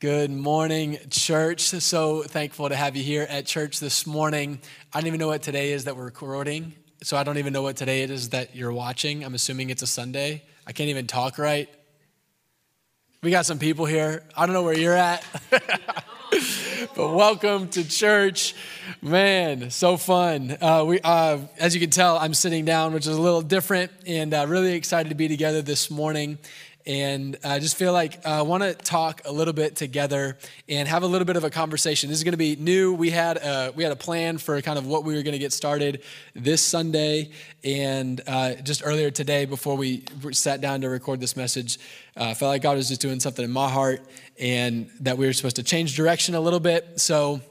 Good morning, church. So thankful to have you here at church this morning. I don't even know what today is that we're recording, so I don't even know what today it is that you're watching. I'm assuming it's a Sunday. I can't even talk right. We got some people here. I don't know where you're at. but welcome to church. Man, so fun. Uh, we, uh, as you can tell, I'm sitting down, which is a little different, and uh, really excited to be together this morning. And I just feel like I want to talk a little bit together and have a little bit of a conversation. This is going to be new. We had a, we had a plan for kind of what we were going to get started this Sunday, and uh, just earlier today, before we sat down to record this message, uh, I felt like God was just doing something in my heart, and that we were supposed to change direction a little bit. So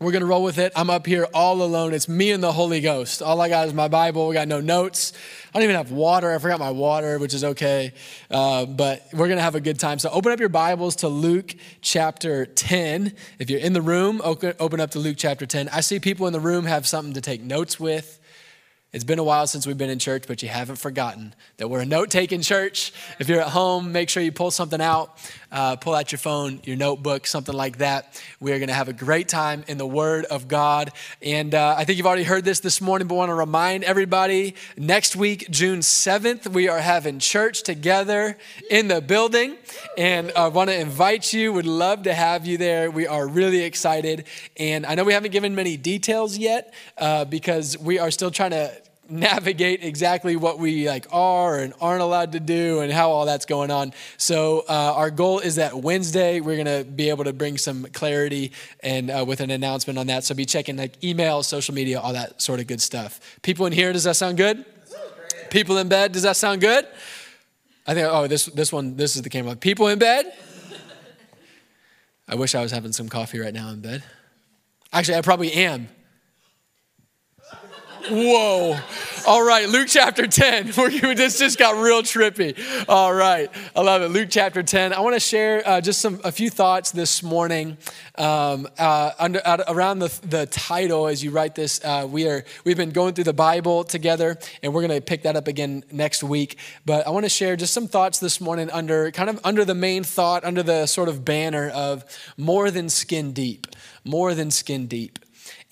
we're going to roll with it. I'm up here all alone. It's me and the Holy Ghost. All I got is my Bible. We got no notes. I don't even have water. I forgot my water, which is okay. Uh, but we're going to have a good time. So open up your Bibles to Luke chapter 10. If you're in the room, open up to Luke chapter 10. I see people in the room have something to take notes with. It's been a while since we've been in church, but you haven't forgotten that we're a note taking church. If you're at home, make sure you pull something out, uh, pull out your phone, your notebook, something like that. We are going to have a great time in the Word of God. And uh, I think you've already heard this this morning, but I want to remind everybody next week, June 7th, we are having church together in the building. And I want to invite you, would love to have you there. We are really excited. And I know we haven't given many details yet uh, because we are still trying to navigate exactly what we like are and aren't allowed to do and how all that's going on. So uh, our goal is that Wednesday we're to be able to bring some clarity and uh, with an announcement on that. So be checking like email, social media, all that sort of good stuff. People in here, does that sound good? People in bed, does that sound good? I think. Oh, this this one. This is the camera. People in bed. I wish I was having some coffee right now in bed. Actually, I probably am. Whoa. All right, Luke chapter 10. this just got real trippy. All right, I love it. Luke chapter 10. I want to share uh, just some a few thoughts this morning um, uh, under, uh, around the, the title as you write this. Uh, we are we've been going through the Bible together, and we're going to pick that up again next week. But I want to share just some thoughts this morning under kind of under the main thought, under the sort of banner of more than skin deep, more than skin deep.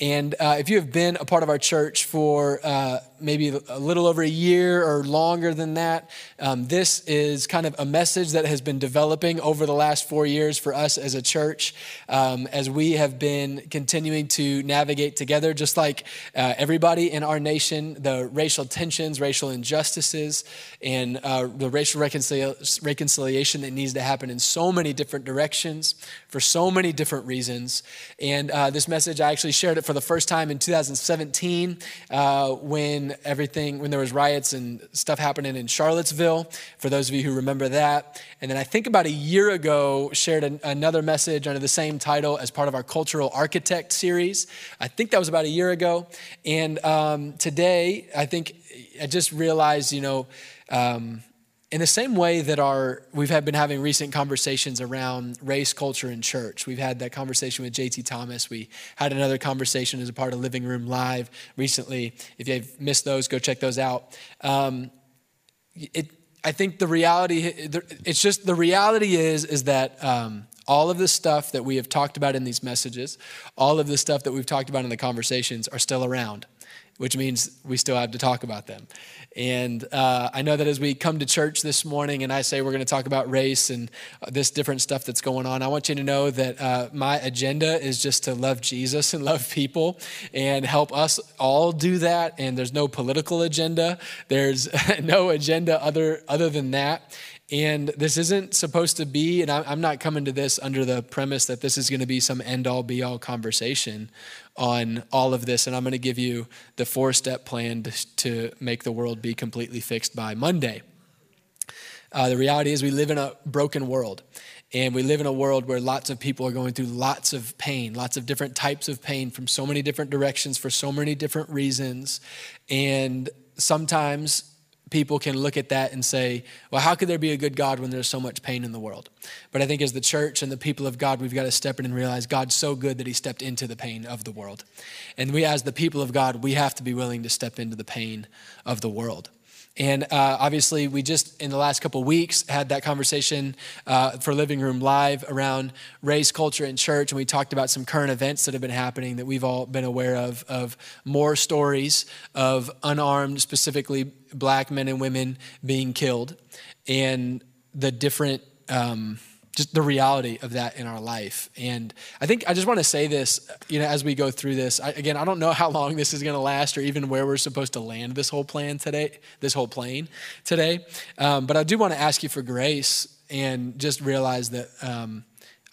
And uh, if you have been a part of our church for uh, maybe a little over a year or longer than that, um, this is kind of a message that has been developing over the last four years for us as a church um, as we have been continuing to navigate together, just like uh, everybody in our nation, the racial tensions, racial injustices, and uh, the racial reconciliation that needs to happen in so many different directions for so many different reasons. And uh, this message, I actually shared it for the first time in 2017 uh, when everything, when there was riots and stuff happening in Charlottesville, for those of you who remember that. And then I think about a year ago, shared an, another message under the same title as part of our Cultural Architect series. I think that was about a year ago. And um, today, I think I just realized, you know, um, in the same way that our we've had been having recent conversations around race culture and church. We've had that conversation with jt thomas. We had another conversation as a part of living room live recently. If you've missed those go check those out. Um, it, i think the reality it's just the reality is is that um, all of the stuff that we have talked about in these messages all of the stuff that we've talked about in the conversations are still around which means we still have to talk about them and uh, I know that as we come to church this morning and I say we're going to talk about race and this different stuff that's going on, I want you to know that uh, my agenda is just to love Jesus and love people and help us all do that. And there's no political agenda, there's no agenda other, other than that. And this isn't supposed to be, and I'm not coming to this under the premise that this is going to be some end all be all conversation on all of this. And I'm going to give you the four step plan to, make the world be completely fixed by Monday. Uh, the reality is, we live in a broken world. And we live in a world where lots of people are going through lots of pain, lots of different types of pain from so many different directions for so many different reasons. And sometimes people can look at that and say, well, how could there be a good God when there's so much pain in the world? But I think as the church and the people of God, we've got to step in and realize God's so good that he stepped into the pain of the world. And we, as the people of God, we have to be willing to step into the pain of the world. And uh, obviously, we just in the last couple weeks had that conversation uh, for Living Room Live around race, culture, and church. And we talked about some current events that have been happening that we've all been aware of, of more stories of unarmed, specifically black men and women being killed, and the different. Um, just the reality of that in our life. And I think I just want to say this, you know, as we go through this. I, again, I don't know how long this is going to last, or even where we're supposed to land this whole plan today, this whole plane today. Um, but I do want to ask you for grace and just realize that um,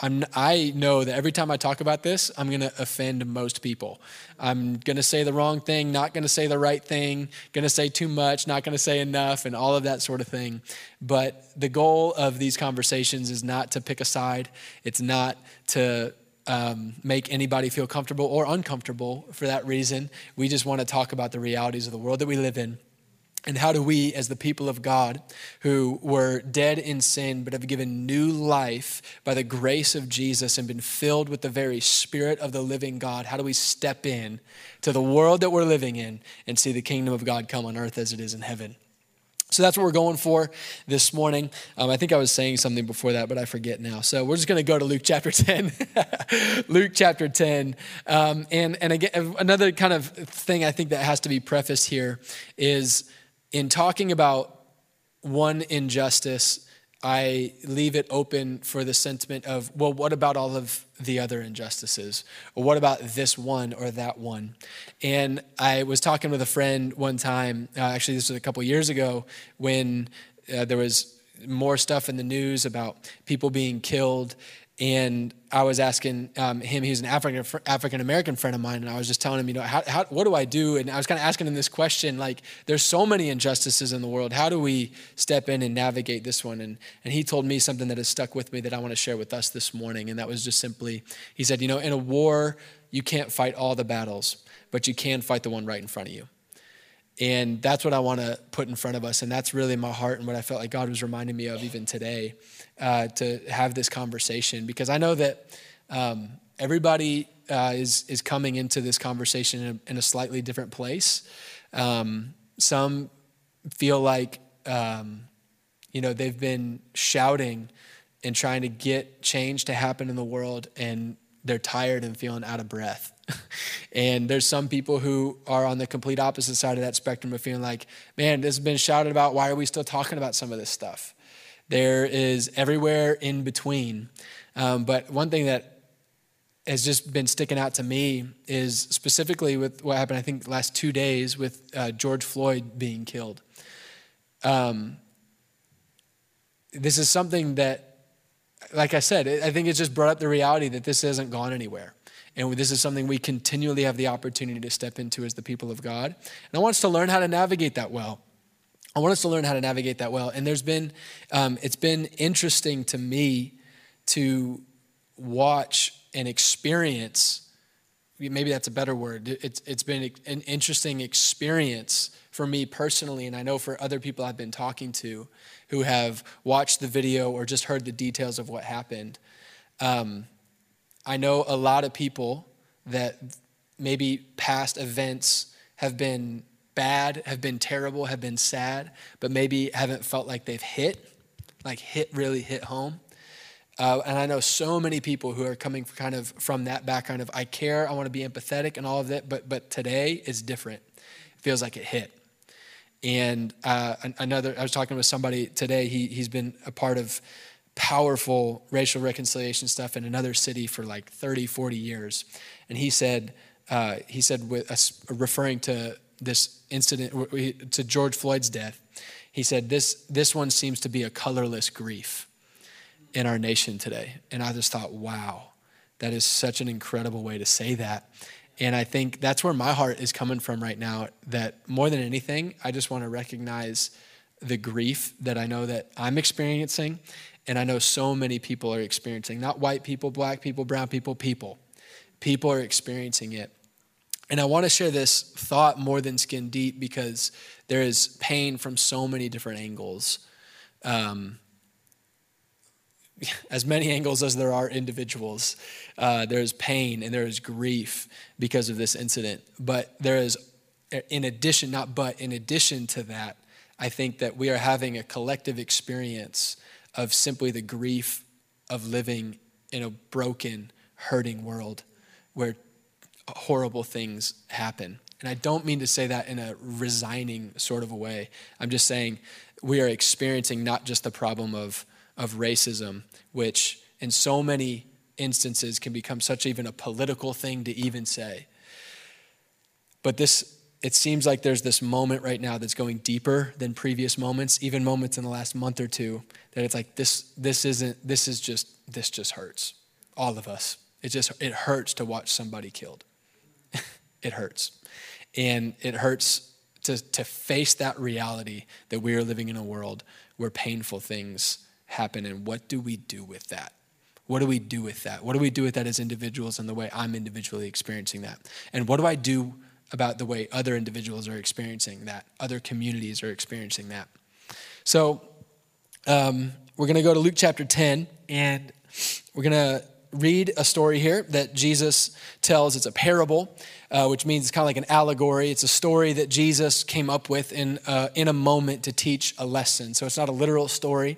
I'm, I know that every time I talk about this, I'm going to offend most people. I'm going to say the wrong thing, not going to say the right thing, going to say too much, not going to say enough, and all of that sort of thing. But the goal of these conversations is not to pick a side, it's not to um, make anybody feel comfortable or uncomfortable for that reason. We just want to talk about the realities of the world that we live in and how do we, as the people of God, who were dead in sin but have given new life by the grace of Jesus and been filled with the very Spirit of the living God, how do we step in to the world that we're living in and see the kingdom of God come on earth as it is in heaven? So that's what we're going for this morning. Um, I think I was saying something before that, but I forget now. So we're just going to go to Luke chapter 10. Luke chapter 10. Um, and, and again, another kind of thing I think that has to be prefaced here is in talking about one injustice, I leave it open for the sentiment of, well, what about all of the other injustices? Or what about this one or that one? And I was talking with a friend one time, uh, actually, this was a couple years ago, when uh, there was more stuff in the news about people being killed and I was asking um, him, was an African African American friend of mine, and I was just telling him, you know, how, how, what do I do? And I was kind of asking him this question, like, there's so many injustices in the world. How do we step in and navigate this one? And, and he told me something that has stuck with me that I want to share with us this morning. And that was just simply, he said, you know, in a war, you can't fight all the battles, but you can fight the one right in front of you. And that's what I want to put in front of us. And that's really my heart and what I felt like God was reminding me of even today uh, to have this conversation because I know that um, everybody uh, is, is coming into this conversation in a, in a slightly different place. Um, some feel like, um, you know, they've been shouting and trying to get change to happen in the world and they're tired and feeling out of breath. and there's some people who are on the complete opposite side of that spectrum of feeling like, man, this has been shouted about. Why are we still talking about some of this stuff? There is everywhere in between. Um, but one thing that has just been sticking out to me is specifically with what happened, I think, last two days with uh, George Floyd being killed. Um, this is something that, like I said, I think it's just brought up the reality that this hasn't gone anywhere. And this is something we continually have the opportunity to step into as the people of God. And I want us to learn how to navigate that well. I want us to learn how to navigate that well. And there's been, um, it's been interesting to me to watch and experience. Maybe that's a better word. It's, it's been an interesting experience for me personally, and I know for other people I've been talking to who have watched the video or just heard the details of what happened. Um, I know a lot of people that maybe past events have been bad, have been terrible, have been sad, but maybe haven't felt like they've hit, like hit really hit home. Uh, and I know so many people who are coming kind of from that background of I care, I want to be empathetic and all of that, but but today is different. It feels like it hit. And uh, another, I was talking with somebody today. He he's been a part of powerful racial reconciliation stuff in another city for like 30, 40 years. And he said, uh, he said, with, uh, referring to this incident, to George Floyd's death, he said, this, this one seems to be a colorless grief in our nation today. And I just thought, wow, that is such an incredible way to say that. And I think that's where my heart is coming from right now. That more than anything, I just want to recognize the grief that I know that I'm experiencing and I know so many people are experiencing, not white people, black people, brown people, people. People are experiencing it. And I want to share this thought more than skin deep because there is pain from so many different angles. Um, as many angles as there are individuals, uh, there is pain and there is grief because of this incident. But there is, in addition, not but, in addition to that, I think that we are having a collective experience of simply the grief of living in a broken, hurting world where horrible things happen. And I don't mean to say that in a resigning sort of a way. I'm just saying we are experiencing not just the problem of, of racism, which in so many instances can become such even a political thing to even say. But this, it seems like there's this moment right now that's going deeper than previous moments, even moments in the last month or two, that it's like this, this isn't, this is just, this just hurts. All of us. It just, it hurts to watch somebody killed. it hurts. And it hurts to, to face that reality that we are living in a world where painful things happen. And what do we do with that? What do we do with that? What do we do with that as individuals and the way I'm individually experiencing that? And what do I do about the way other individuals are experiencing that, other communities are experiencing that? So um, we're going to go to Luke chapter 10, and we're going to read a story here that Jesus tells. It's a parable, uh, which means it's kind of like an allegory. It's a story that Jesus came up with in, uh, in a moment to teach a lesson. So it's not a literal story.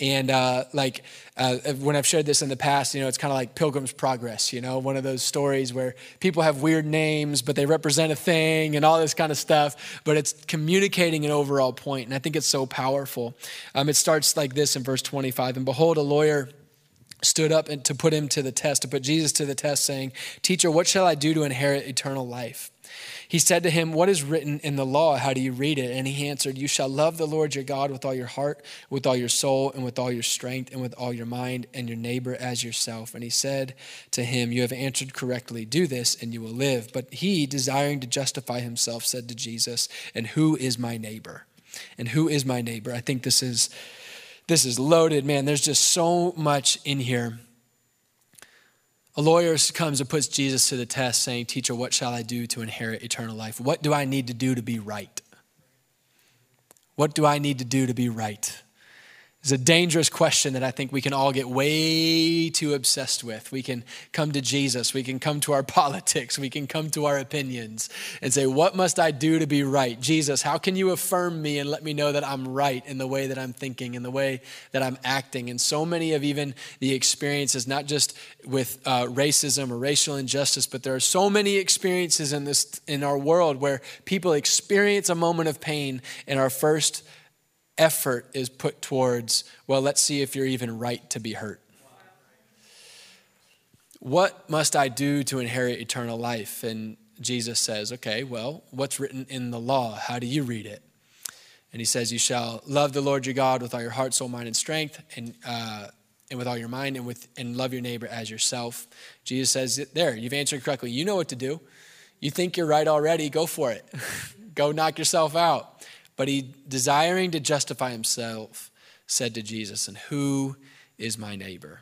And uh, like uh, when I've shared this in the past, you know, it's kind of like Pilgrim's Progress, you know, one of those stories where people have weird names, but they represent a thing and all this kind of stuff, but it's communicating an overall point. And I think it's so powerful. Um, it starts like this in verse 25 And behold, a lawyer stood up and to put him to the test, to put Jesus to the test, saying, Teacher, what shall I do to inherit eternal life? He said to him, What is written in the law? How do you read it? And he answered, You shall love the Lord your God with all your heart, with all your soul, and with all your strength, and with all your mind, and your neighbor as yourself. And he said to him, You have answered correctly. Do this, and you will live. But he, desiring to justify himself, said to Jesus, And who is my neighbor? And who is my neighbor? I think this is this is loaded, man. There's just so much in here. A lawyer comes and puts Jesus to the test, saying, Teacher, what shall I do to inherit eternal life? What do I need to do to be right? What do I need to do to be right? Is a dangerous question that I think we can all get way too obsessed with. We can come to Jesus, we can come to our politics, we can come to our opinions and say, What must I do to be right? Jesus, how can you affirm me and let me know that I'm right in the way that I'm thinking, in the way that I'm acting? And so many of even the experiences, not just with uh, racism or racial injustice, but there are so many experiences in this in our world where people experience a moment of pain and our first effort is put towards, well, let's see if you're even right to be hurt. What must I do to inherit eternal life? And Jesus says, okay, well, what's written in the law? How do you read it? And he says, You shall love the Lord your God with all your heart, soul, mind, and strength, and, uh, and with all your mind, and, with, and love your neighbor as yourself. Jesus says, There, you've answered correctly. You know what to do. You think you're right already, go for it. go knock yourself out. But he, desiring to justify himself, said to Jesus, And who is my neighbor?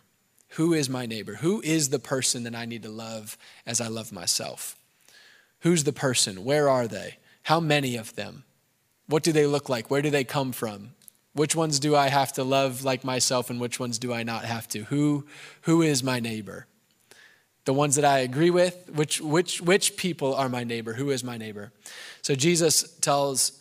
Who is my neighbor? Who is the person that I need to love as I love myself? Who's the person? Where are they? How many of them? What do they look like? Where do they come from? Which ones do I have to love like myself and which ones do I not have to? Who, who is my neighbor? The ones that I agree with? Which, which, which people are my neighbor? Who is my neighbor? So Jesus tells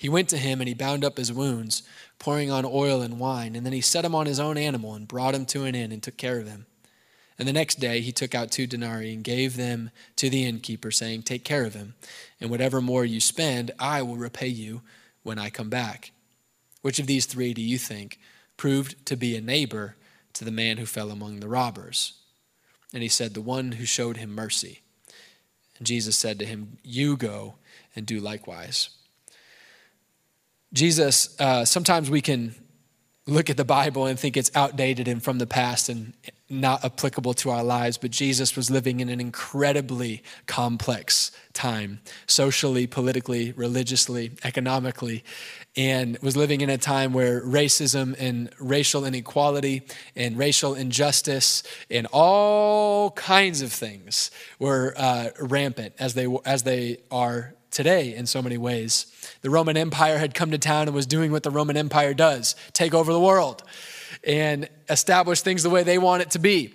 He went to him and he bound up his wounds, pouring on oil and wine. And then he set him on his own animal and brought him to an inn and took care of him. And the next day he took out two denarii and gave them to the innkeeper, saying, Take care of him, and whatever more you spend, I will repay you when I come back. Which of these three do you think proved to be a neighbor to the man who fell among the robbers? And he said, The one who showed him mercy. And Jesus said to him, You go and do likewise. Jesus, uh, sometimes we can look at the Bible and think it's outdated and from the past, and not applicable to our lives, but Jesus was living in an incredibly complex time, socially, politically, religiously, economically, and was living in a time where racism and racial inequality and racial injustice and all kinds of things were uh, rampant as they, as they are today in so many ways. The Roman Empire had come to town and was doing what the Roman Empire does take over the world and establish things the way they want it to be.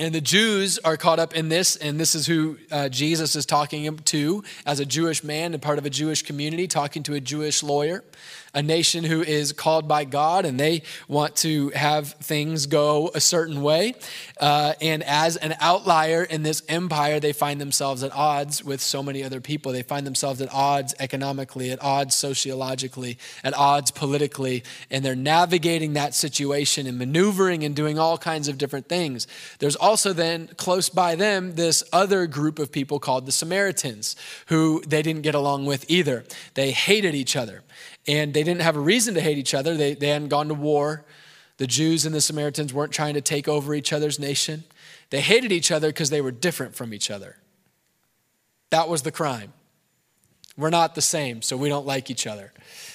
And the Jews are caught up in this, and this is who uh, Jesus is talking to as a Jewish man and part of a Jewish community, talking to a Jewish lawyer a nation who is called by God and they want to have things go a certain way. Uh, and as an outlier in this empire, they find themselves at odds with so many other people. They find themselves at odds economically, at odds sociologically, at odds politically, and they're navigating that situation and maneuvering and doing all kinds of different things. There's also then close by them this other group of people called the Samaritans, who they didn't get along with either. They hated each other and they didn't have a reason to hate each other. They, they hadn't gone to war. The Jews and the Samaritans weren't trying to take over each other's nation. They hated each other because they were different from each other. That was the crime. We're not the same, so we don't like each other.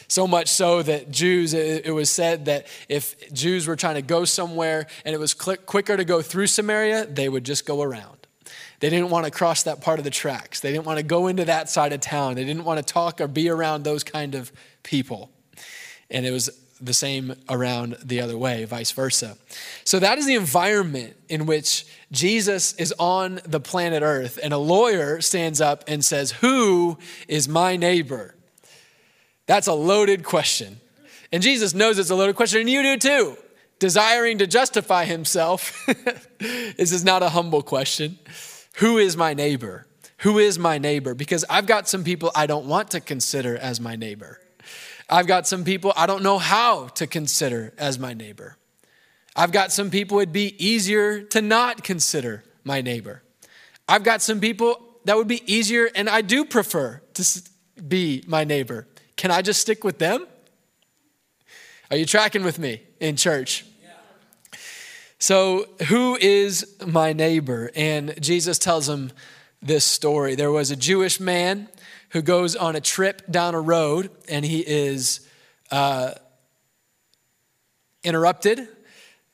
So much so that Jews, it was said that if Jews were trying to go somewhere and it was quicker to go through Samaria, they would just go around. They didn't want to cross that part of the tracks. They didn't want to go into that side of town. They didn't want to talk or be around those kind of people. And it was the same around the other way, vice versa. So that is the environment in which Jesus is on the planet Earth, and a lawyer stands up and says, Who is my neighbor? That's a loaded question. And Jesus knows it's a loaded question, and you do too. Desiring to justify himself, this is not a humble question. Who is my neighbor? Who is my neighbor? Because I've got some people I don't want to consider as my neighbor. I've got some people I don't know how to consider as my neighbor. I've got some people it'd be easier to not consider my neighbor. I've got some people that would be easier and I do prefer to be my neighbor. Can I just stick with them? Are you tracking with me in church? So, who is my neighbor? And Jesus tells him this story. There was a Jewish man who goes on a trip down a road and he is uh, interrupted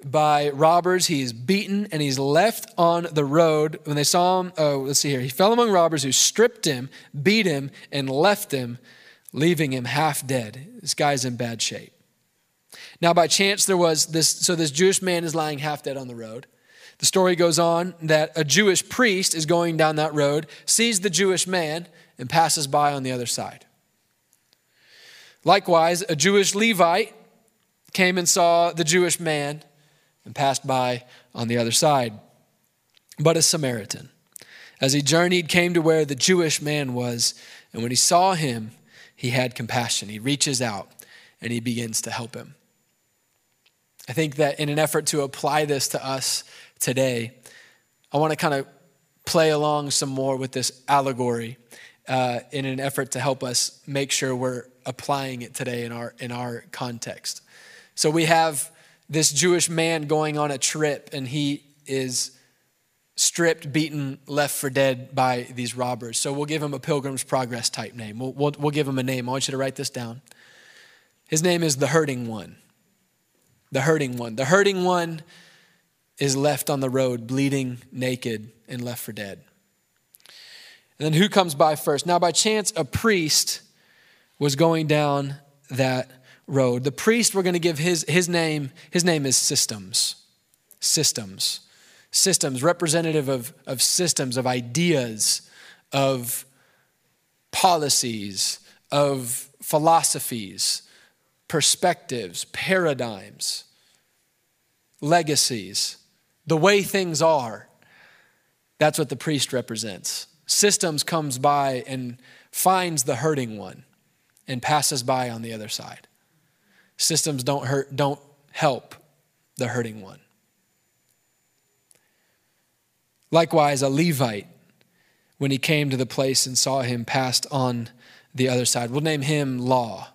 by robbers. He's beaten and he's left on the road. When they saw him, oh, let's see here. He fell among robbers who stripped him, beat him, and left him, leaving him half dead. This guy's in bad shape. Now, by chance, there was this, so this Jewish man is lying half dead on the road. The story goes on that a Jewish priest is going down that road, sees the Jewish man, and passes by on the other side. Likewise, a Jewish Levite came and saw the Jewish man and passed by on the other side. But a Samaritan, as he journeyed, came to where the Jewish man was, and when he saw him, he had compassion. He reaches out and he begins to help him. I think that in an effort to apply this to us today, I want to kind of play along some more with this allegory uh, in an effort to help us make sure we're applying it today in our in our context. So we have this Jewish man going on a trip, and he is stripped, beaten, left for dead by these robbers. So we'll give him a Pilgrim's Progress type name. We'll, we'll, we'll give him a name. I want you to write this down. His name is the Hurting One the hurting one. The hurting one is left on the road, bleeding, naked, and left for dead. And then who comes by first? Now, by chance, a priest was going down that road. The priest, we're going to give his, his name, his name is Systems. Systems. Systems, representative of, of systems, of ideas, of policies, of philosophies, perspectives, paradigms, legacies, the way things are. That's what the priest represents. Systems comes by and finds the hurting one and passes by on the other side. Systems don't hurt, don't help the hurting one. Likewise, a Levite, when he came to the place and saw him, passed on the other side. We'll name him Law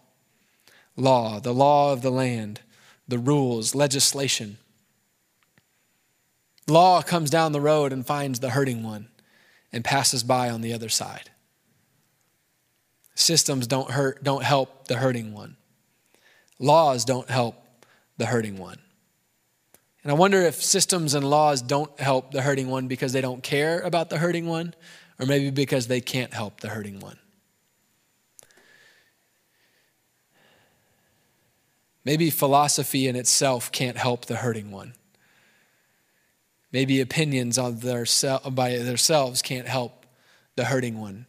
law, the law of the land, the rules, legislation. Law comes down the road and finds the hurting one and passes by on the other side. Systems don't hurt, don't help the hurting one. Laws don't help the hurting one. And I wonder if systems and laws don't help the hurting one because they don't care about the hurting one, or maybe because they can't help the hurting one. Maybe philosophy in itself can't help the hurting one. Maybe opinions on their, by themselves can't help the hurting one.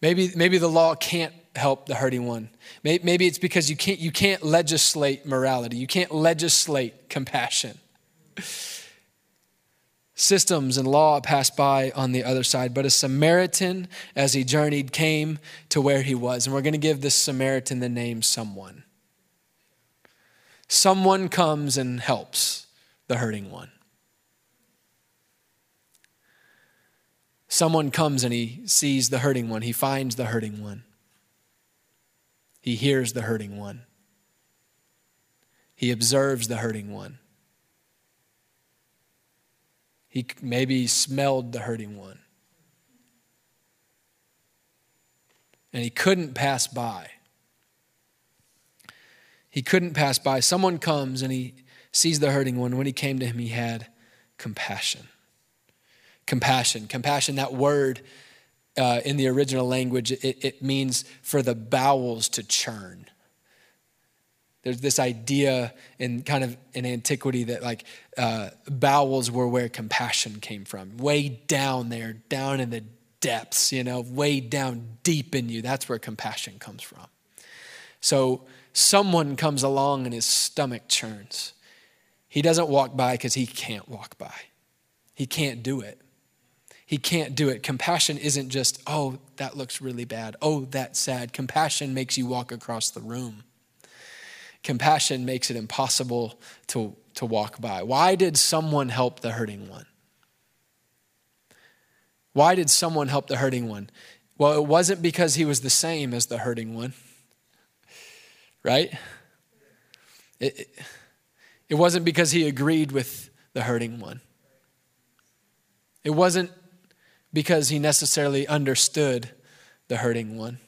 Maybe, maybe the law can't help the hurting one. Maybe it's because you can't, you can't legislate morality, you can't legislate compassion. Systems and law passed by on the other side, but a Samaritan, as he journeyed, came to where he was. And we're going to give this Samaritan the name someone. Someone comes and helps the hurting one. Someone comes and he sees the hurting one, he finds the hurting one, he hears the hurting one, he observes the hurting one. He maybe smelled the hurting one. And he couldn't pass by. He couldn't pass by. Someone comes and he sees the hurting one. When he came to him, he had compassion compassion. Compassion, that word uh, in the original language, it, it means for the bowels to churn. There's this idea in kind of in antiquity that like uh, bowels were where compassion came from, way down there, down in the depths, you know, way down deep in you. That's where compassion comes from. So someone comes along and his stomach churns. He doesn't walk by because he can't walk by. He can't do it he can't do it. Compassion isn't just, oh, that looks really bad. Oh, that's sad. Compassion makes you walk across the room. Compassion makes it impossible to, to walk by. Why did someone help the hurting one? Why did someone help the hurting one? Well, it wasn't because he was the same as the hurting one, right? It, it, it wasn't because he agreed with the hurting one. It wasn't because he necessarily understood the hurting one.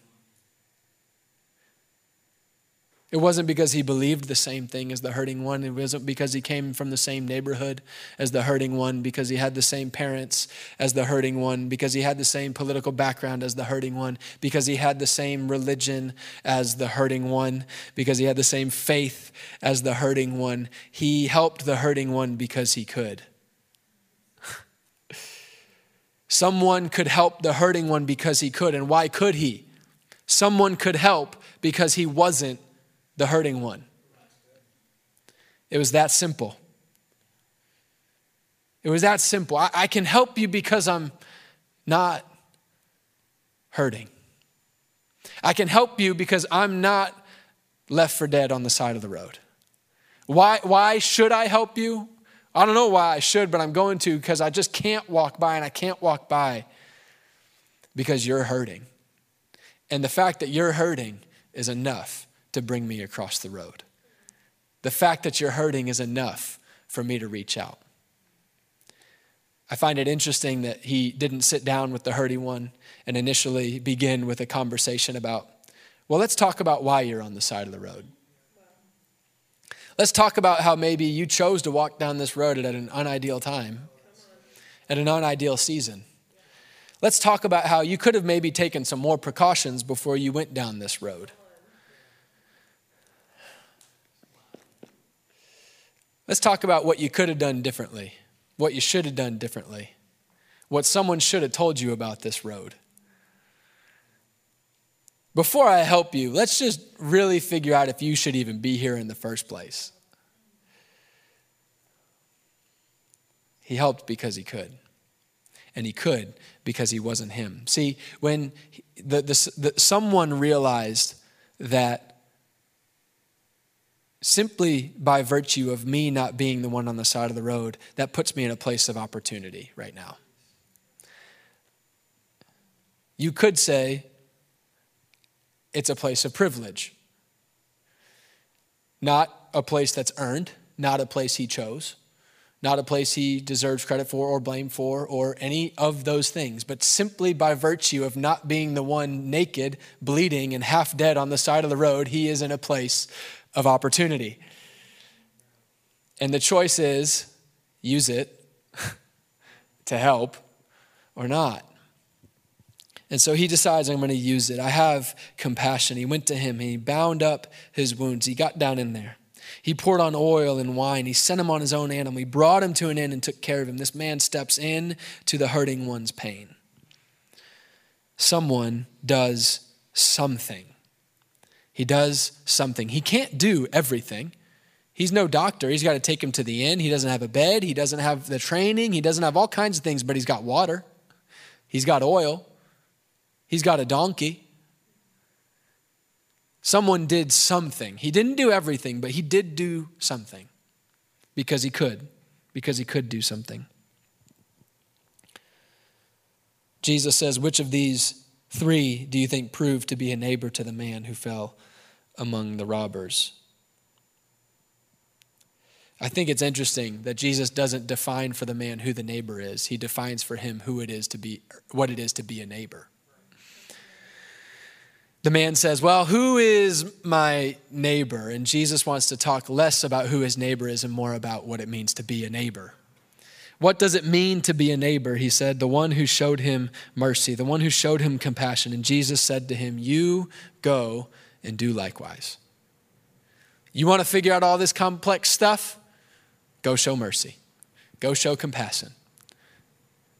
It wasn't because he believed the same thing as the hurting one. It wasn't because he came from the same neighborhood as the hurting one, because he had the same parents as the hurting one, because he had the same political background as the hurting one, because he had the same religion as the hurting one, because he had the same faith as the hurting one. He helped the hurting one because he could. Someone could help the hurting one because he could. And why could he? Someone could help because he wasn't the hurting one. It was that simple. It was that simple. I, I can help you because I'm not hurting. I can help you because I'm not left for dead on the side of the road. Why, why should I help you? I don't know why I should, but I'm going to because I just can't walk by and I can't walk by because you're hurting. And the fact that you're hurting is enough to bring me across the road. The fact that you're hurting is enough for me to reach out. I find it interesting that he didn't sit down with the hurting one and initially begin with a conversation about, well, let's talk about why you're on the side of the road. Let's talk about how maybe you chose to walk down this road at an unideal time, at an unideal season. Let's talk about how you could have maybe taken some more precautions before you went down this road. Let's talk about what you could have done differently, what you should have done differently, what someone should have told you about this road. Before I help you, let's just really figure out if you should even be here in the first place. He helped because he could. And he could because he wasn't him. See, when the, the, the, someone realized that simply by virtue of me not being the one on the side of the road, that puts me in a place of opportunity right now. You could say, it's a place of privilege. Not a place that's earned, not a place he chose, not a place he deserves credit for or blame for or any of those things, but simply by virtue of not being the one naked, bleeding, and half dead on the side of the road, he is in a place of opportunity. And the choice is use it to help or not. And so he decides, I'm going to use it. I have compassion. He went to him, he bound up his wounds, he got down in there. He poured on oil and wine. He sent him on his own animal. He brought him to an inn and took care of him. This man steps in to the hurting one's pain. Someone does something. He does something. He can't do everything. He's no doctor. He's got to take him to the inn. He doesn't have a bed. He doesn't have the training. He doesn't have all kinds of things, but he's got water. He's got oil. He's got a donkey. Someone did something. He didn't do everything, but he did do something because he could, because he could do something. Jesus says, Which of these three do you think proved to be a neighbor to the man who fell among the robbers? I think it's interesting that Jesus doesn't define for the man who the neighbor is. He defines for him who it is to be what it is to be a neighbor. The man says, Well, who is my neighbor? And Jesus wants to talk less about who his neighbor is and more about what it means to be a neighbor. What does it mean to be a neighbor? He said, The one who showed him mercy, the one who showed him compassion. And Jesus said to him, You go and do likewise. You want to figure out all this complex stuff? Go show mercy, go show compassion.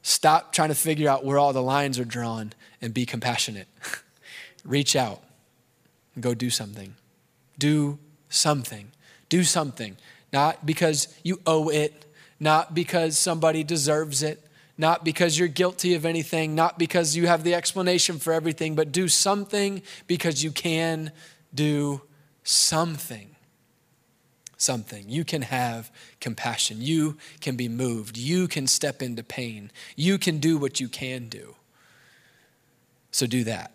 Stop trying to figure out where all the lines are drawn and be compassionate. reach out and go do something. Do something. Do something. Not because you owe it, not because somebody deserves it, not because you're guilty of anything, not because you have the explanation for everything, but do something because you can do something. Something. You can have compassion. You can be moved. You can step into pain. You can do what you can do. So do that.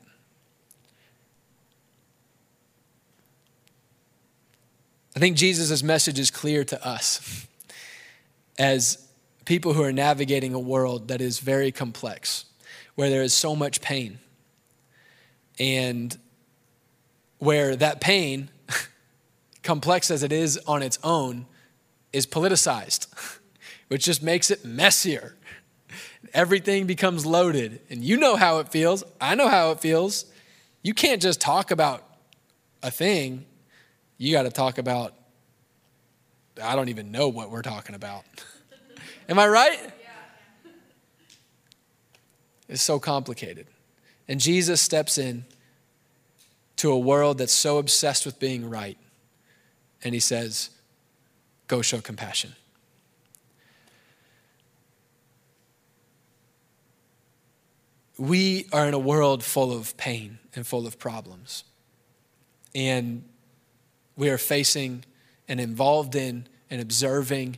I think Jesus' message is clear to us as people who are navigating a world that is very complex, where there is so much pain, and where that pain, complex as it is on its own, is politicized, which just makes it messier. Everything becomes loaded, and you know how it feels. I know how it feels. You can't just talk about a thing you got to talk about, I don't even know what we're talking about. Am I right? It's so complicated. And Jesus steps in to a world that's so obsessed with being right. And he says, Go show compassion. We are in a world full of pain and full of problems. And we are facing and involved in and observing,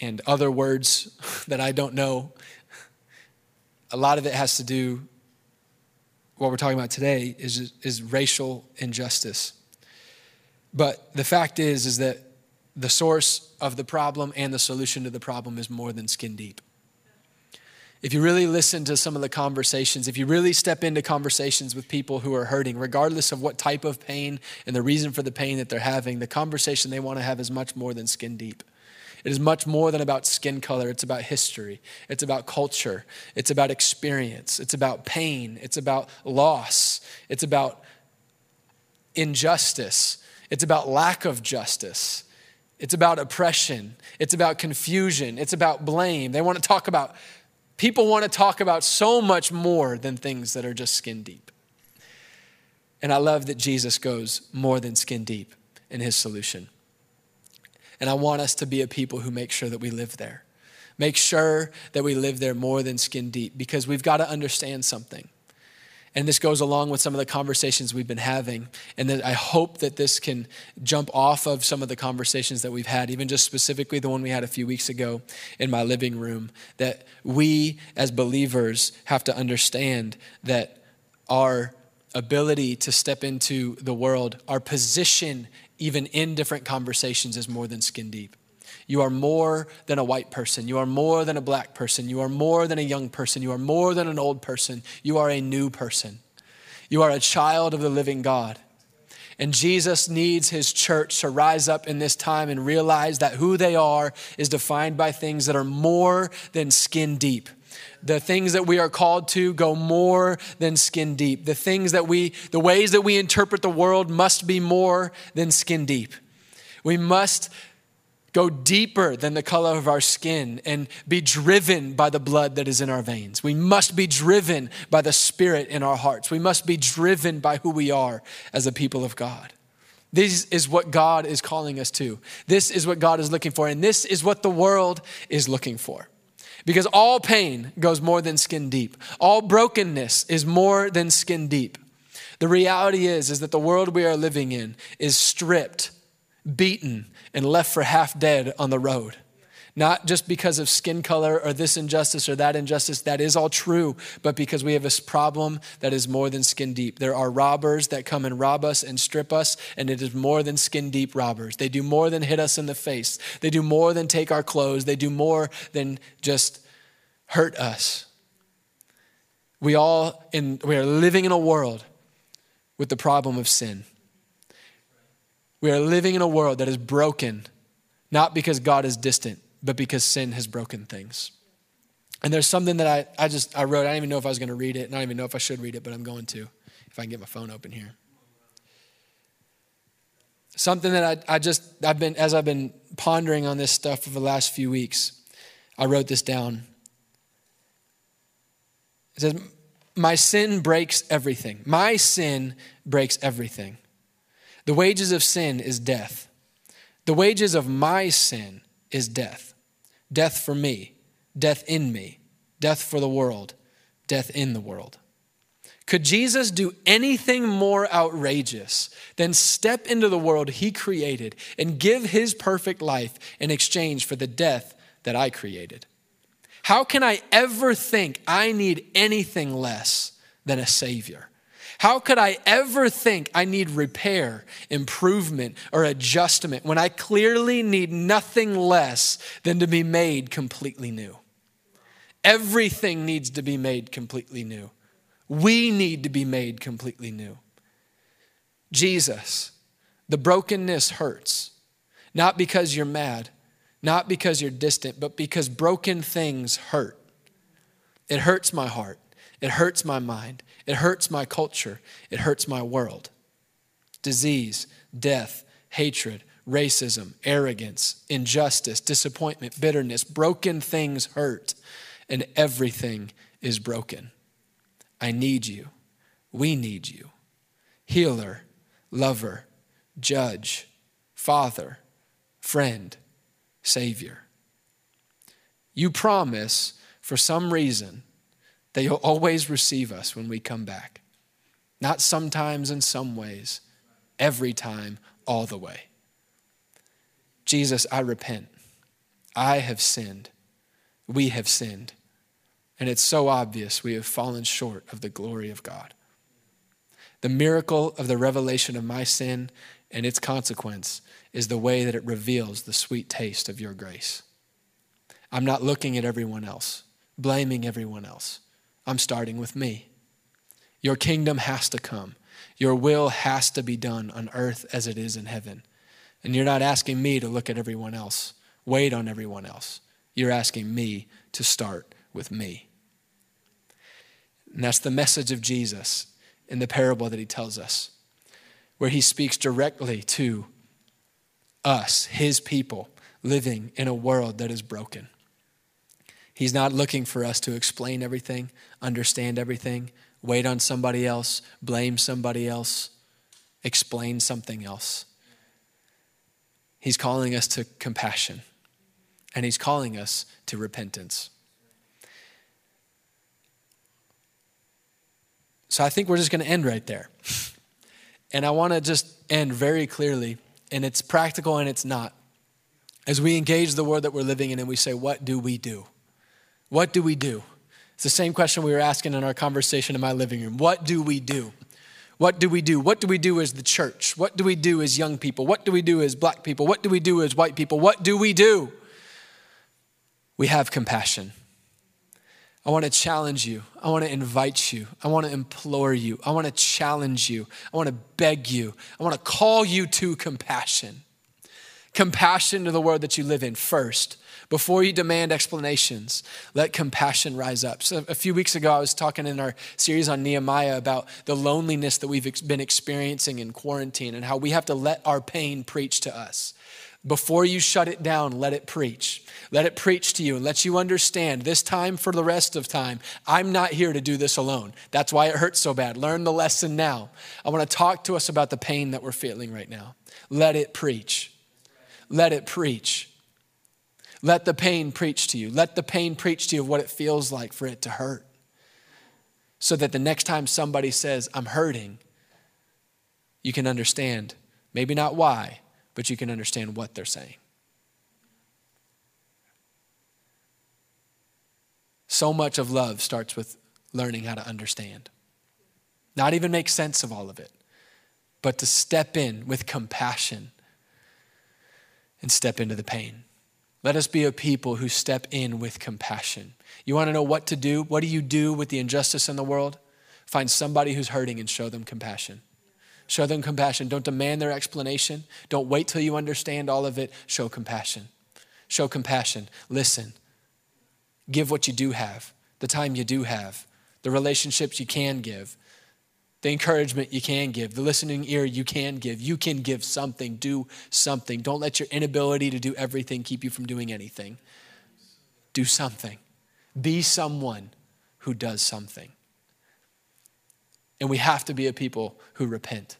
and other words that I don't know. A lot of it has to do, what we're talking about today is, is racial injustice. But the fact is, is that the source of the problem and the solution to the problem is more than skin deep if you really listen to some of the conversations, if you really step into conversations with people who are hurting, regardless of what type of pain and the reason for the pain that they're having, the conversation they want to have is much more than skin deep. It is much more than about skin color. It's about history. It's about culture. It's about experience. It's about pain. It's about loss. It's about injustice. It's about lack of justice. It's about oppression. It's about confusion. It's about blame. They want to talk about People want to talk about so much more than things that are just skin deep. And I love that Jesus goes more than skin deep in his solution. And I want us to be a people who make sure that we live there. Make sure that we live there more than skin deep because we've got to understand something. And this goes along with some of the conversations we've been having. And I hope that this can jump off of some of the conversations that we've had, even just specifically the one we had a few weeks ago in my living room. That we as believers have to understand that our ability to step into the world, our position even in different conversations is more than skin deep. You are more than a white person. You are more than a black person. You are more than a young person. You are more than an old person. You are a new person. You are a child of the living God. And Jesus needs his church to rise up in this time and realize that who they are is defined by things that are more than skin deep. The things that we are called to go more than skin deep. The things that we, the ways that we interpret the world must be more than skin deep. We must go deeper than the color of our skin and be driven by the blood that is in our veins. We must be driven by the spirit in our hearts. We must be driven by who we are as a people of God. This is what God is calling us to. This is what God is looking for. And this is what the world is looking for. Because all pain goes more than skin deep. All brokenness is more than skin deep. The reality is is that the world we are living in is stripped, beaten, and left for half dead on the road. Not just because of skin color or this injustice or that injustice, that is all true, but because we have this problem that is more than skin deep. There are robbers that come and rob us and strip us, and it is more than skin deep robbers. They do more than hit us in the face, they do more than take our clothes, they do more than just hurt us. We all in we are living in a world with the problem of sin. We are living in a world that is broken, not because God is distant, but because sin has broken things. And there's something that I, I just I wrote. I don't even know if I was going to read it, and I don't even know if I should read it, but I'm going to, if I can get my phone open here. Something that I, I just I've been as I've been pondering on this stuff for the last few weeks, I wrote this down. It says, My sin breaks everything. My sin breaks everything. The wages of sin is death. The wages of my sin is death. Death for me, death in me, death for the world, death in the world. Could Jesus do anything more outrageous than step into the world he created and give his perfect life in exchange for the death that I created? How can I ever think I need anything less than a Savior? How could I ever think I need repair, improvement, or adjustment when I clearly need nothing less than to be made completely new? Everything needs to be made completely new. We need to be made completely new. Jesus, the brokenness hurts, not because you're mad, not because you're distant, but because broken things hurt. It hurts my heart. It hurts my mind. It hurts my culture. It hurts my world. Disease, death, hatred, racism, arrogance, injustice, disappointment, bitterness, broken things hurt, and everything is broken. I need you. We need you. Healer, lover, judge, father, friend, savior. You promise, for some reason, that you'll always receive us when we come back. Not sometimes in some ways, every time, all the way. Jesus, I repent. I have sinned. We have sinned. And it's so obvious we have fallen short of the glory of God. The miracle of the revelation of my sin and its consequence is the way that it reveals the sweet taste of your grace. I'm not looking at everyone else, blaming everyone else. I'm starting with me. Your kingdom has to come. Your will has to be done on earth as it is in heaven. And you're not asking me to look at everyone else, wait on everyone else. You're asking me to start with me. And that's the message of Jesus in the parable that he tells us, where he speaks directly to us, his people, living in a world that is broken. He's not looking for us to explain everything, understand everything, wait on somebody else, blame somebody else, explain something else. He's calling us to compassion, and He's calling us to repentance. So I think we're just going to end right there. And I want to just end very clearly, and it's practical and it's not. As we engage the world that we're living in and we say, What do we do? What do we do? It's the same question we were asking in our conversation in my living room. What do we do? What do we do? What do we do as the church? What do we do as young people? What do we do as black people? What do we do as white people? What do we do? we have compassion. I want to challenge you. I want to invite you. I want to implore you. I want to challenge you. I want to beg you. I want to call you to compassion. Compassion to the world that you live in first. Before you demand explanations, let compassion rise up. So, a few weeks ago, I was talking in our series on Nehemiah about the loneliness that we've been experiencing in quarantine and how we have to let our pain preach to us. Before you shut it down, let it preach. Let it preach to you and let you understand this time for the rest of time, I'm not here to do this alone. That's why it hurts so bad. Learn the lesson now. I want to talk to us about the pain that we're feeling right now. Let it preach. Let it preach. Let the pain preach to you. Let the pain preach to you of what it feels like for it to hurt. So that the next time somebody says, I'm hurting, you can understand, maybe not why, but you can understand what they're saying. So much of love starts with learning how to understand. Not even make sense of all of it, but to step in with compassion and step into the pain. Let us be a people who step in with compassion. You want to know what to do? What do you do with the injustice in the world? Find somebody who's hurting and show them compassion. Show them compassion. Don't demand their explanation. Don't wait till you understand all of it. Show compassion. Show compassion. Listen. Give what you do have, the time you do have, the relationships you can give, the encouragement you can give, the listening ear you can give. You can give something, do something. Don't let your inability to do everything keep you from doing anything. Do something. Be someone who does something. And we have to be a people who repent.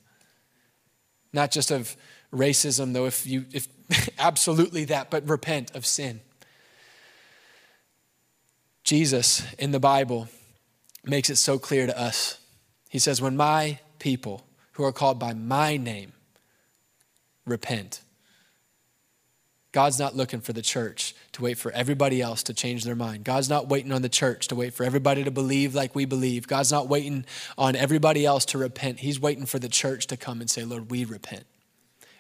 Not just of racism, though, if you, if absolutely that, but repent of sin. Jesus in the Bible makes it so clear to us. He says, When my people who are called by my name repent, God's not looking for the church to wait for everybody else to change their mind. God's not waiting on the church to wait for everybody to believe like we believe. God's not waiting on everybody else to repent. He's waiting for the church to come and say, Lord, we repent.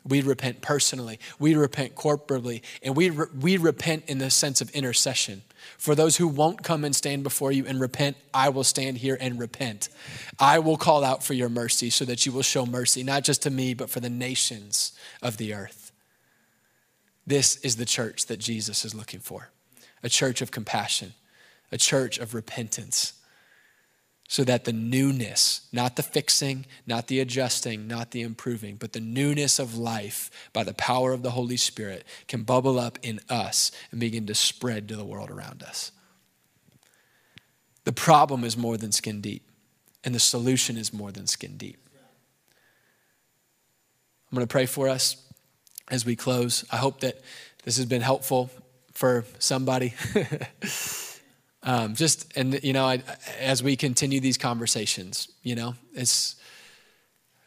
We repent personally. We repent corporately. And we, re- we repent in the sense of intercession. For those who won't come and stand before you and repent, I will stand here and repent. I will call out for your mercy so that you will show mercy, not just to me, but for the nations of the earth. This is the church that Jesus is looking for a church of compassion, a church of repentance, so that the newness, not the fixing, not the adjusting, not the improving, but the newness of life by the power of the Holy Spirit can bubble up in us and begin to spread to the world around us. The problem is more than skin deep, and the solution is more than skin deep. I'm going to pray for us as we close. I hope that this has been helpful for somebody. um, just and you know, I, as we continue these conversations, you know, it's.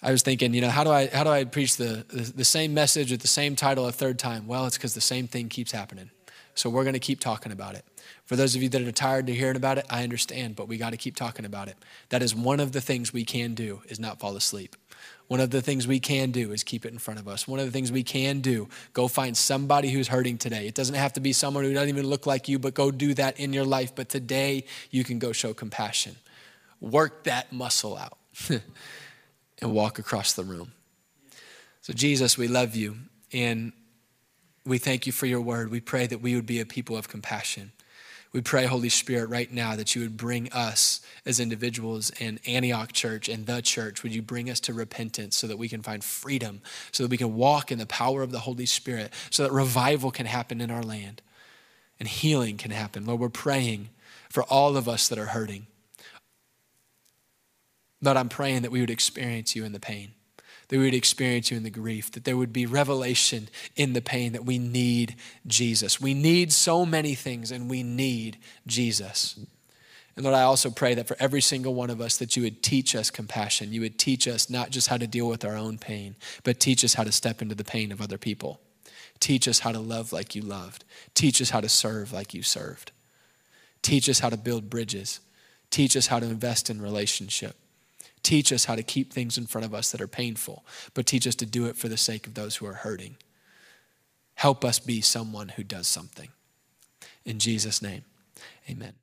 I was thinking, you know, how do I how do I preach the the, the same message with the same title a third time? Well, it's because the same thing keeps happening. So we're going to keep talking about it. For those of you that are tired to hearing about it, I understand, but we got to keep talking about it. That is one of the things we can do is not fall asleep. One of the things we can do is keep it in front of us. One of the things we can do, go find somebody who's hurting today. It doesn't have to be someone who doesn't even look like you, but go do that in your life. But today, you can go show compassion. Work that muscle out and walk across the room. So, Jesus, we love you and we thank you for your word. We pray that we would be a people of compassion. We pray, Holy Spirit, right now that you would bring us as individuals in Antioch Church and the church. Would you bring us to repentance so that we can find freedom, so that we can walk in the power of the Holy Spirit, so that revival can happen in our land and healing can happen? Lord, we're praying for all of us that are hurting. Lord, I'm praying that we would experience you in the pain that we would experience you in the grief, that there would be revelation in the pain that we need Jesus. We need so many things and we need Jesus. And Lord, I also pray that for every single one of us that you would teach us compassion. You would teach us not just how to deal with our own pain, but teach us how to step into the pain of other people. Teach us how to love like you loved. Teach us how to serve like you served. Teach us how to build bridges. Teach us how to invest in relationship. Teach us how to keep things in front of us that are painful, but teach us to do it for the sake of those who are hurting. Help us be someone who does something. In Jesus' name, amen.